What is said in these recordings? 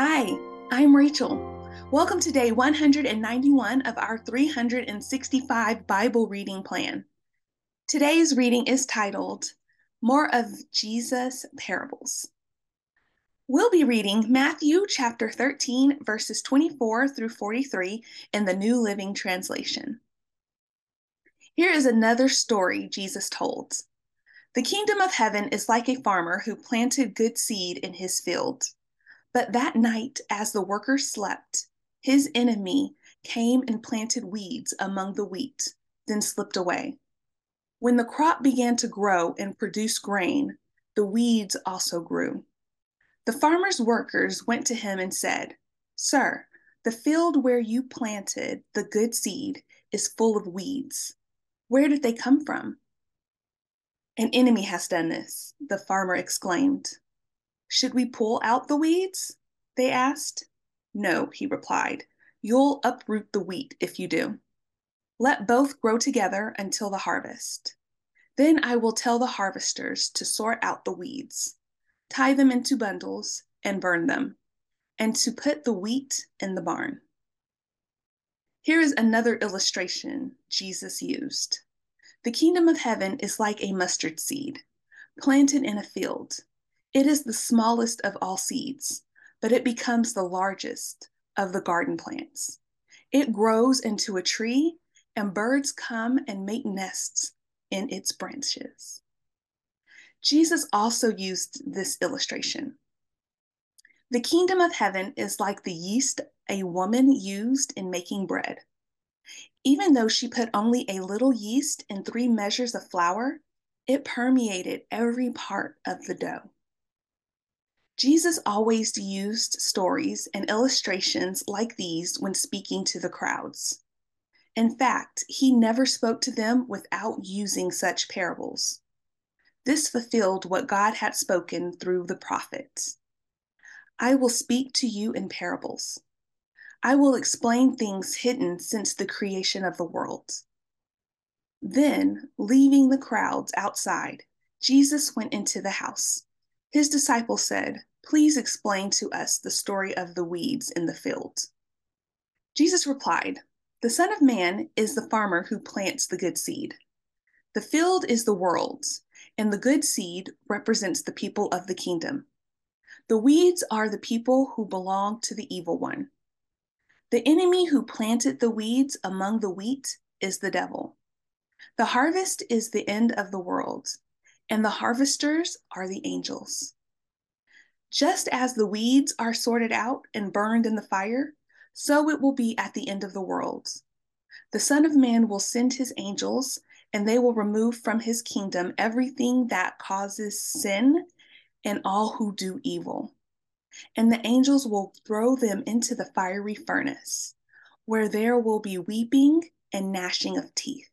Hi, I'm Rachel. Welcome to day 191 of our 365 Bible reading plan. Today's reading is titled More of Jesus Parables. We'll be reading Matthew chapter 13, verses 24 through 43 in the New Living Translation. Here is another story Jesus told. The kingdom of heaven is like a farmer who planted good seed in his field. But that night, as the workers slept, his enemy came and planted weeds among the wheat, then slipped away. When the crop began to grow and produce grain, the weeds also grew. The farmer's workers went to him and said, Sir, the field where you planted the good seed is full of weeds. Where did they come from? An enemy has done this, the farmer exclaimed. Should we pull out the weeds? They asked. No, he replied. You'll uproot the wheat if you do. Let both grow together until the harvest. Then I will tell the harvesters to sort out the weeds, tie them into bundles, and burn them, and to put the wheat in the barn. Here is another illustration Jesus used. The kingdom of heaven is like a mustard seed planted in a field. It is the smallest of all seeds, but it becomes the largest of the garden plants. It grows into a tree, and birds come and make nests in its branches. Jesus also used this illustration. The kingdom of heaven is like the yeast a woman used in making bread. Even though she put only a little yeast in three measures of flour, it permeated every part of the dough. Jesus always used stories and illustrations like these when speaking to the crowds. In fact, he never spoke to them without using such parables. This fulfilled what God had spoken through the prophets. I will speak to you in parables. I will explain things hidden since the creation of the world. Then, leaving the crowds outside, Jesus went into the house. His disciples said, Please explain to us the story of the weeds in the field. Jesus replied, The Son of Man is the farmer who plants the good seed. The field is the world, and the good seed represents the people of the kingdom. The weeds are the people who belong to the evil one. The enemy who planted the weeds among the wheat is the devil. The harvest is the end of the world, and the harvesters are the angels. Just as the weeds are sorted out and burned in the fire, so it will be at the end of the world. The Son of Man will send his angels, and they will remove from his kingdom everything that causes sin and all who do evil. And the angels will throw them into the fiery furnace, where there will be weeping and gnashing of teeth.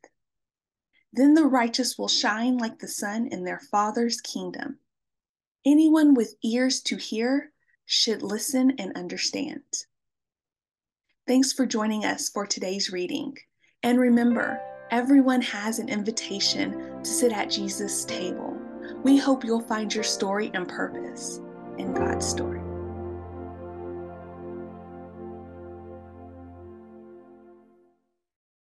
Then the righteous will shine like the sun in their Father's kingdom. Anyone with ears to hear should listen and understand. Thanks for joining us for today's reading. And remember, everyone has an invitation to sit at Jesus' table. We hope you'll find your story and purpose in God's story.